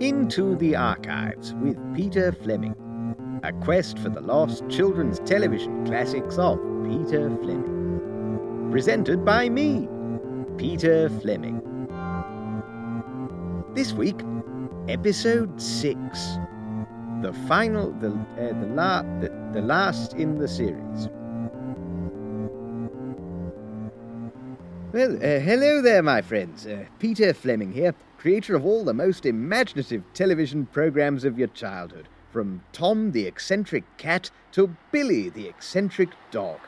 Into the Archives with Peter Fleming. A quest for the lost children's television classics of Peter Fleming. Presented by me, Peter Fleming. This week, episode 6. The final, the, uh, the, la- the, the last in the series. Well, uh, hello there, my friends. Uh, Peter Fleming here, creator of all the most imaginative television programs of your childhood, from Tom the eccentric cat to Billy the eccentric dog.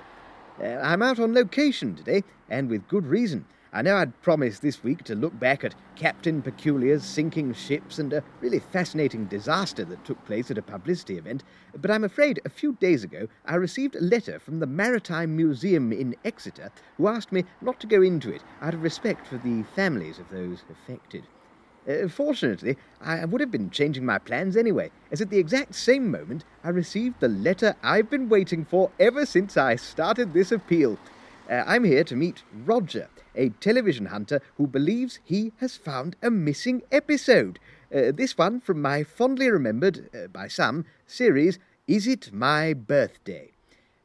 Uh, I'm out on location today, and with good reason. I know I'd promised this week to look back at Captain Peculiar's sinking ships and a really fascinating disaster that took place at a publicity event, but I'm afraid a few days ago I received a letter from the Maritime Museum in Exeter who asked me not to go into it out of respect for the families of those affected. Uh, fortunately, I would have been changing my plans anyway, as at the exact same moment I received the letter I've been waiting for ever since I started this appeal. Uh, I'm here to meet Roger, a television hunter who believes he has found a missing episode. Uh, this one from my fondly remembered, uh, by some, series, Is It My Birthday?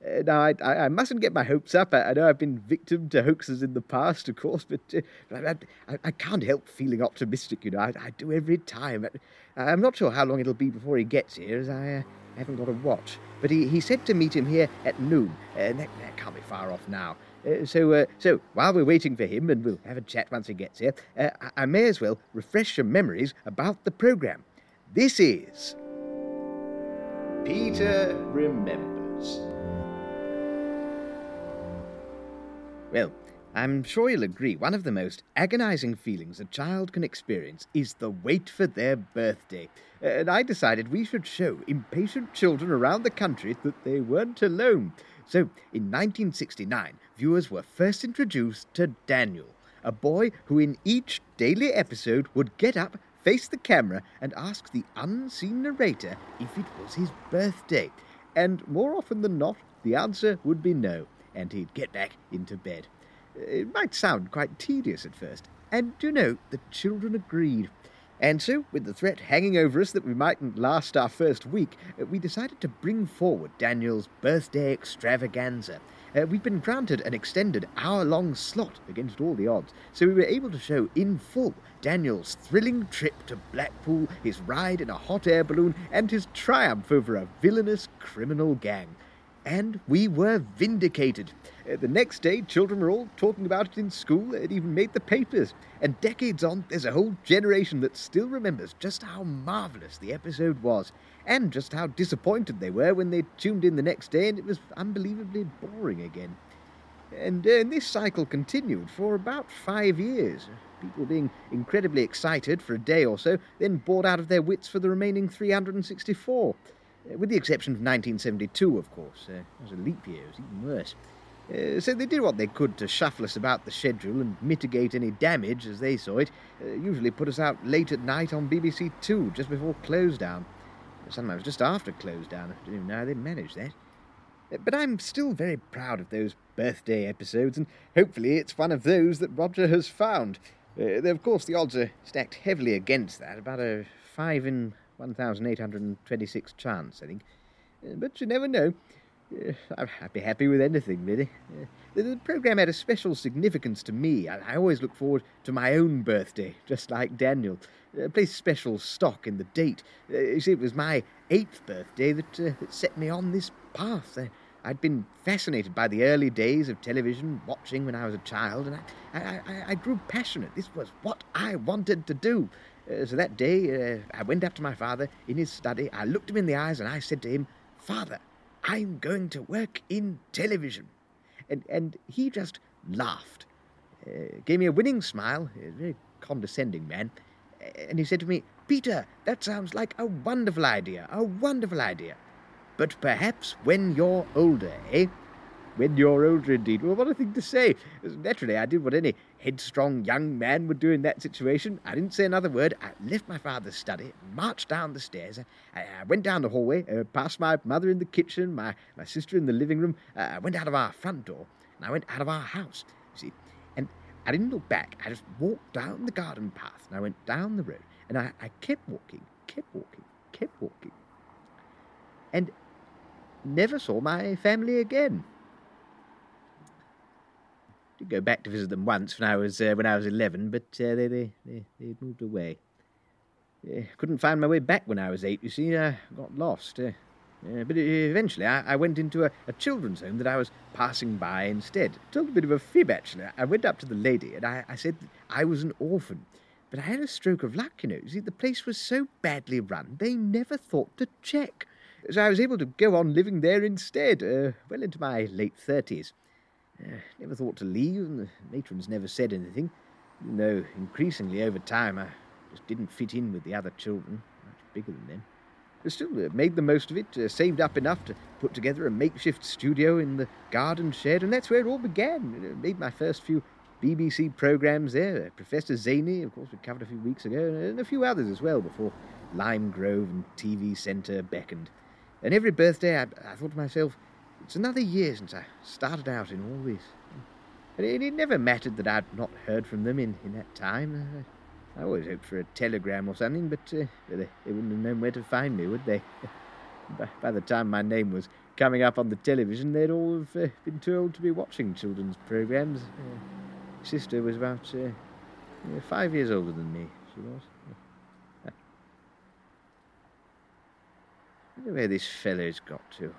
Uh, now, I, I, I, mustn't get my hopes up. I, I, know I've been victim to hoaxes in the past, of course, but uh, I, I, can't help feeling optimistic, you know. I, do every time. I'm not sure how long it'll be before he gets here, as I uh, haven't got a watch. But he, he said to meet him here at noon, and that, that can't be far off now. Uh, so, uh, so while we're waiting for him, and we'll have a chat once he gets here, uh, I, I may as well refresh your memories about the programme. This is Peter Remembers. Well, I'm sure you'll agree one of the most agonizing feelings a child can experience is the wait for their birthday. And I decided we should show impatient children around the country that they weren't alone. So, in 1969, viewers were first introduced to Daniel, a boy who in each daily episode would get up, face the camera, and ask the unseen narrator if it was his birthday. And more often than not, the answer would be no, and he'd get back into bed. It might sound quite tedious at first, and you know, the children agreed. And so, with the threat hanging over us that we mightn't last our first week, uh, we decided to bring forward Daniel's birthday extravaganza. Uh, we've been granted an extended hour long slot against all the odds, so we were able to show in full Daniel's thrilling trip to Blackpool, his ride in a hot air balloon, and his triumph over a villainous criminal gang. And we were vindicated. Uh, the next day, children were all talking about it in school. It even made the papers. And decades on, there's a whole generation that still remembers just how marvellous the episode was, and just how disappointed they were when they tuned in the next day and it was unbelievably boring again. And, uh, and this cycle continued for about five years. People being incredibly excited for a day or so, then bored out of their wits for the remaining 364. With the exception of 1972, of course. Uh, it was a leap year, it was even worse. Uh, so they did what they could to shuffle us about the schedule and mitigate any damage, as they saw it. Uh, usually put us out late at night on BBC Two, just before close down. Sometimes just after close down. How they managed that. Uh, but I'm still very proud of those birthday episodes, and hopefully it's one of those that Roger has found. Uh, of course, the odds are stacked heavily against that, about a 5 in 1,826 chance, I think. Uh, but you never know. Uh, I'd be happy with anything, really. Uh, the, programme had a special significance to me. I, I, always look forward to my own birthday, just like Daniel. Uh, place special stock in the date. You see, it was my eighth birthday that, that set me on this path. I'd been fascinated by the early days of television watching when I was a child, and I, I, I, I grew passionate. This was what I wanted to do. Uh, so that day, uh, I went up to my father in his study. I looked him in the eyes and I said to him, Father, I'm going to work in television. And, and he just laughed, uh, gave me a winning smile, a very condescending man, and he said to me, Peter, that sounds like a wonderful idea, a wonderful idea. But perhaps when you're older, eh? When you're older, indeed. Well, what a thing to say. Naturally, I did what any headstrong young man would do in that situation. I didn't say another word. I left my father's study, marched down the stairs. I, I went down the hallway, uh, past my mother in the kitchen, my, my sister in the living room. Uh, I went out of our front door, and I went out of our house, you see. And I didn't look back. I just walked down the garden path, and I went down the road. And I, I kept walking, kept walking, kept walking, and never saw my family again. Did go back to visit them once when I was uh, when I was eleven, but uh, they they they they moved away. Uh, couldn't find my way back when I was eight. You see, I got lost. Uh, uh, but eventually, I, I went into a, a, children's home that I was passing by instead. Told a bit of a fib, actually. I went up to the lady and I, I said I was an orphan. But I had a stroke of luck, you know. See, the place was so badly run, they never thought to check. So I was able to go on living there instead, uh, well into my late thirties. Uh, never thought to leave, and the matrons never said anything. Though increasingly over time, I just didn't fit in with the other children, much bigger than them. But still, uh, made the most of it, uh, saved up enough to put together a makeshift studio in the garden shed, and that's where it all began. made my first few BBC programmes there. Uh, Professor Zaney, of course, we covered a few weeks ago, and a few others as well before Lime Grove and TV Centre beckoned. And every birthday I, I thought to myself, it's another year since I started out in all this. And it, it never mattered that I'd not heard from them in, in that time. I, I always hoped for a telegram or something, but uh, they, they, wouldn't have known where to find me, would they? by, by, the time my name was coming up on the television, they'd all have uh, been too old to be watching children's programs. Uh, sister was about uh, five years older than me, she was. I wonder where this fellow's got to.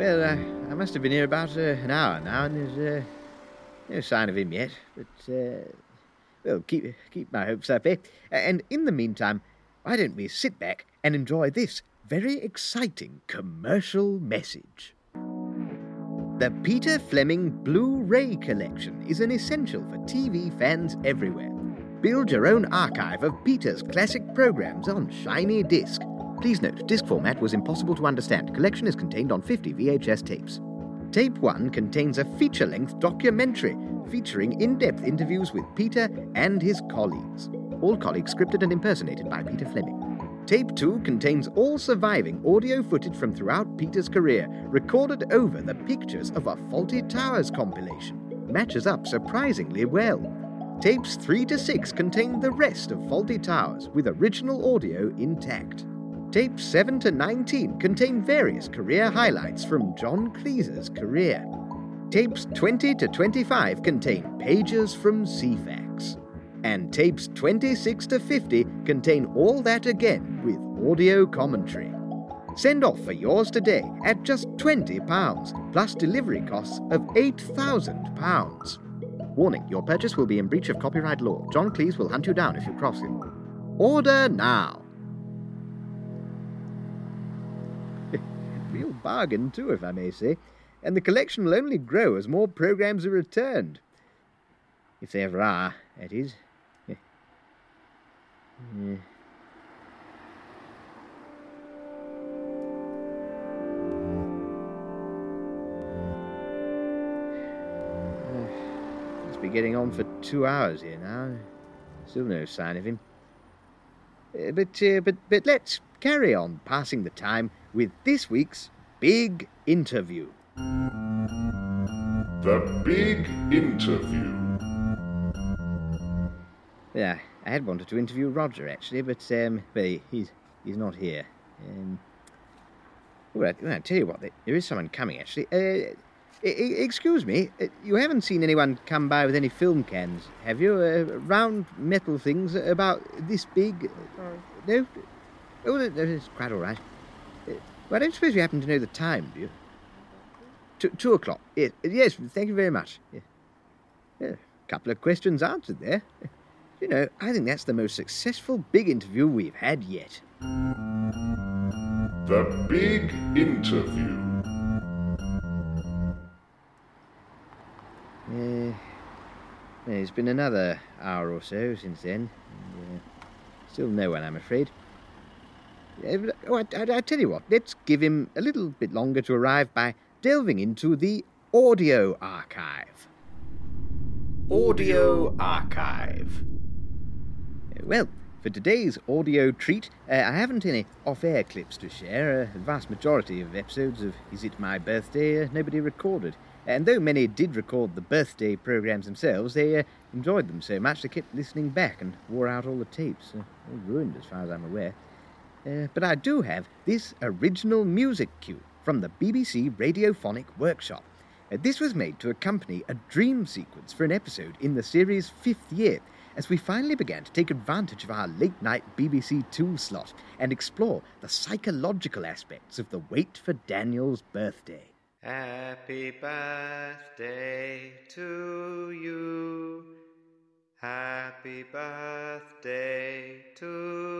Well, uh, I must have been here about uh, an hour now, and there's uh, no sign of him yet. But, uh, well, keep, keep my hopes up, eh? And in the meantime, why don't we sit back and enjoy this very exciting commercial message? The Peter Fleming Blu ray collection is an essential for TV fans everywhere. Build your own archive of Peter's classic programs on shiny disc Please note, disc format was impossible to understand. Collection is contained on 50 VHS tapes. Tape 1 contains a feature length documentary featuring in depth interviews with Peter and his colleagues. All colleagues scripted and impersonated by Peter Fleming. Tape 2 contains all surviving audio footage from throughout Peter's career, recorded over the pictures of a Fawlty Towers compilation. Matches up surprisingly well. Tapes 3 to 6 contain the rest of Fawlty Towers with original audio intact. Tapes 7 to 19 contain various career highlights from John Cleese's career. Tapes 20 to 25 contain pages from Ceefax. And tapes 26 to 50 contain all that again with audio commentary. Send off for yours today at just £20 plus delivery costs of £8,000. Warning, your purchase will be in breach of copyright law. John Cleese will hunt you down if you cross him. Order now. Real bargain, too, if I may say, and the collection will only grow as more programs are returned. If they ever are, that is. Yeah. Yeah. Be getting on for two hours here now. Still no sign of him. Uh, but, uh, but, but let's carry on passing the time with this week's Big Interview. The Big Interview. Yeah, I had wanted to interview Roger actually, but um, but he's he's not here. Um, well, I, tell you what, there is someone coming actually. Uh, excuse me, uh, you haven't seen anyone come by with any film cans, have you? Uh, round metal things about this big? No. Oh, it's quite all right. Well, I don't suppose you happen to know the time, do you? Two, two o'clock. Yes, yes, thank you very much. Yeah. Yeah, a couple of questions answered there. You know, I think that's the most successful big interview we've had yet. The Big Interview. Uh, it's been another hour or so since then. And, uh, still no one, I'm afraid. Oh, I, I, I, tell you what, let's give him a little bit longer to arrive by delving into the audio archive. Audio archive. Well, For today's audio treat, uh, I haven't any off air clips to share. Uh, the vast majority of episodes of Is It My Birthday uh, nobody recorded. And though many did record the birthday programs themselves, they uh, enjoyed them so much they kept listening back and wore out all the tapes. Uh, all ruined, as far as I'm aware. Uh, but I do have this original music cue from the BBC Radiophonic Workshop. Uh, this was made to accompany a dream sequence for an episode in the series' fifth year, as we finally began to take advantage of our late night BBC Two slot and explore the psychological aspects of the wait for Daniel's birthday. Happy birthday to you. Happy birthday to.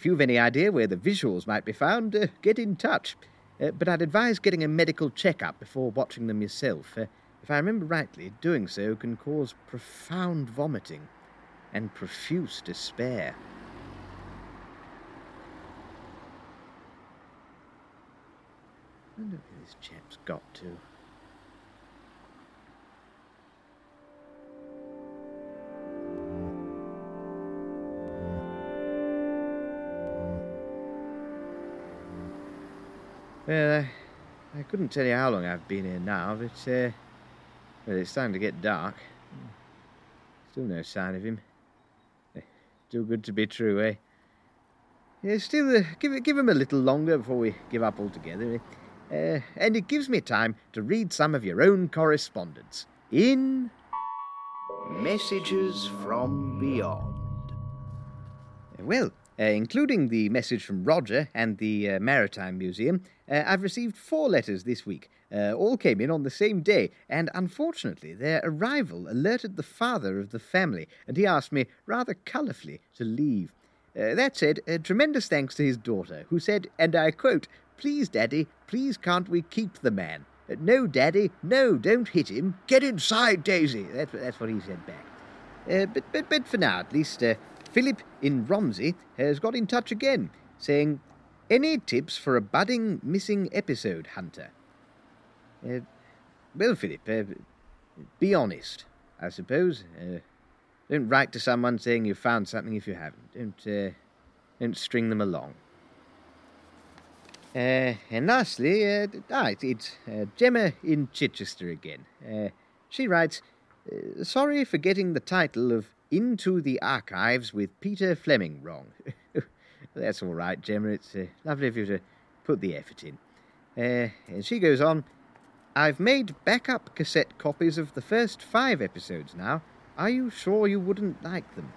if you've any idea where the visuals might be found, uh, get in touch. Uh, but I'd advise getting a medical checkup before watching them yourself. Uh, if I remember rightly, doing so can cause profound vomiting and profuse despair. I wonder where this chap's got to. Well, I, couldn't tell you how long I've been here now, but uh, well, it's starting to get dark. Still no sign of him. Too good to be true, eh? Yeah, still, uh, give give him a little longer before we give up altogether. eh? Uh, and it gives me time to read some of your own correspondence in Messages from Beyond. Well, uh, including the message from Roger and the uh, Maritime Museum, uh, I've received four letters this week. Uh, all came in on the same day, and unfortunately, their arrival alerted the father of the family, and he asked me rather colourfully to leave. Uh, that said, uh, tremendous thanks to his daughter, who said, and I quote, Please, Daddy, please can't we keep the man? No, Daddy, no, don't hit him. Get inside, Daisy. That's, that's what he said back. Uh, but, but, but for now, at least, uh, Philip in Romsey has got in touch again, saying, Any tips for a budding missing episode hunter? Uh, well, Philip, uh, be honest, I suppose. Uh, don't write to someone saying you've found something if you haven't. Don't, uh, don't string them along. Uh, and lastly, ah, it- it's Gemma in Chichester again. She writes, Sorry for getting the title of Into the Archives with Peter Fleming wrong. That's all right, Gemma. It's uh, lovely of you to put the effort in. Uh, and she goes on, I've made backup cassette copies of the first five episodes now. Are you sure you wouldn't like them?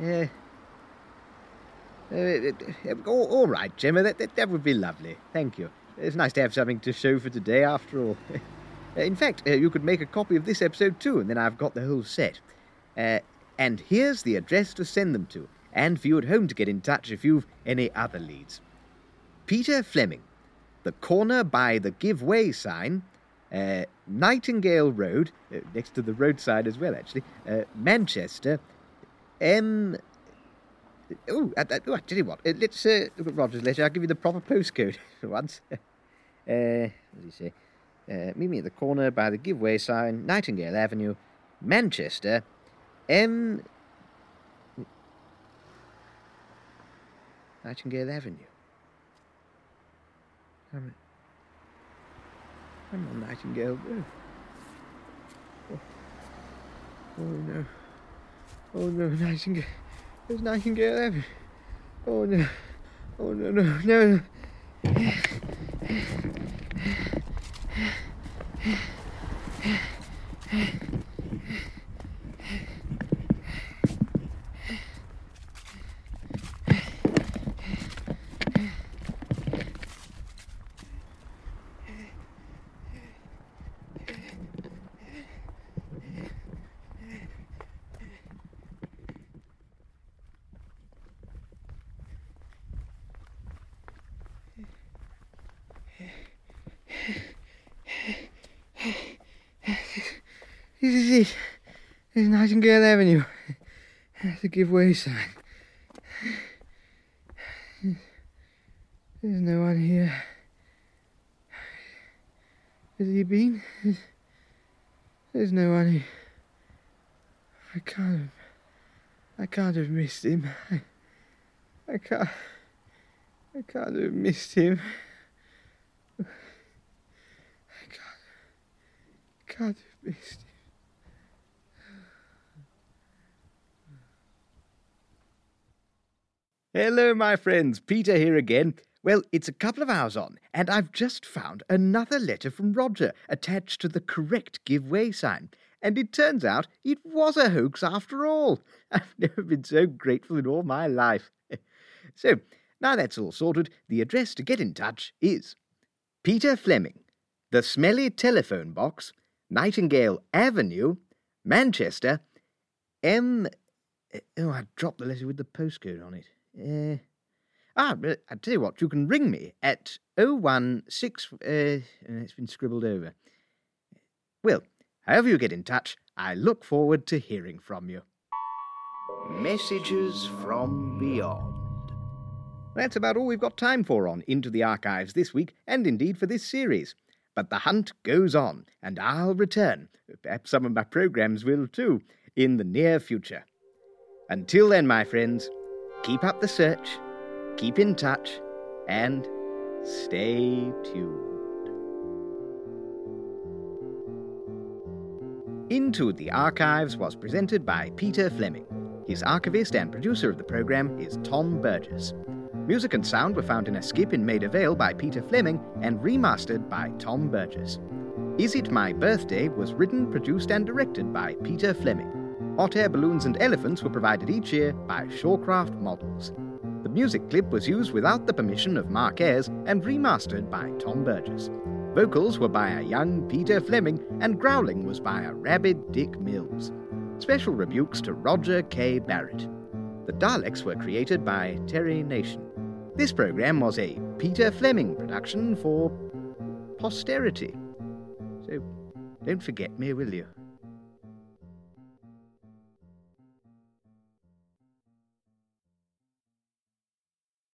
Yeah. Uh, all, all right, Gemma, that, that, that would be lovely. Thank you. It's nice to have something to show for today, after all. In fact, uh, you could make a copy of this episode too, and then I've got the whole set. Uh, and here's the address to send them to, and for you at home to get in touch if you've any other leads. Peter Fleming, the corner by the give way sign, uh, Nightingale Road, uh, next to the roadside as well, actually, uh, Manchester, M. Oh, uh, uh, oh, I tell you what, uh, let's look at Roger's letter. I'll give you the proper postcode for once. what does he say? Meet me at the corner by the giveaway sign, Nightingale Avenue, Manchester, M. Nightingale Avenue. I'm, I'm on Nightingale. Oh, oh no. Oh no, Nightingale. There's Nightingale Avenue. Oh no. Oh no, no, no. This is it. There's Nightingale Avenue. The giveaway sign. There's no one here. Has he been? There's no one here. I can't have, I can't have missed him. I, I can't. I can't have missed him. I can't. Can't have missed Hello, my friends. Peter here again. Well, it's a couple of hours on, and I've just found another letter from Roger attached to the correct giveaway sign. And it turns out it was a hoax after all. I've never been so grateful in all my life. so, now that's all sorted, the address to get in touch is Peter Fleming, The Smelly Telephone Box, Nightingale Avenue, Manchester, M. Eh, oh, I dropped the letter with the postcode on it. Uh, ah, I tell you what, you can ring me at 016. Uh, it's been scribbled over. Well, however you get in touch, I look forward to hearing from you. Messages from Beyond. That's about all we've got time for on Into the Archives this week, and indeed for this series. But the hunt goes on, and I'll return. Perhaps some of my programs will too, in the near future. Until then, my friends, keep up the search, keep in touch, and stay tuned. Into the Archives was presented by Peter Fleming. His archivist and producer of the program is Tom Burgess. Music and sound were found in a skip in Maida Vale by Peter Fleming and remastered by Tom Burgess. Is It My Birthday was written, produced, and directed by Peter Fleming. Hot air balloons and elephants were provided each year by Shawcraft Models. The music clip was used without the permission of Mark Ayres and remastered by Tom Burgess. Vocals were by a young Peter Fleming, and growling was by a rabid Dick Mills. Special rebukes to Roger K. Barrett. The Daleks were created by Terry Nation. This program was a Peter Fleming production for posterity. So don't forget me, will you?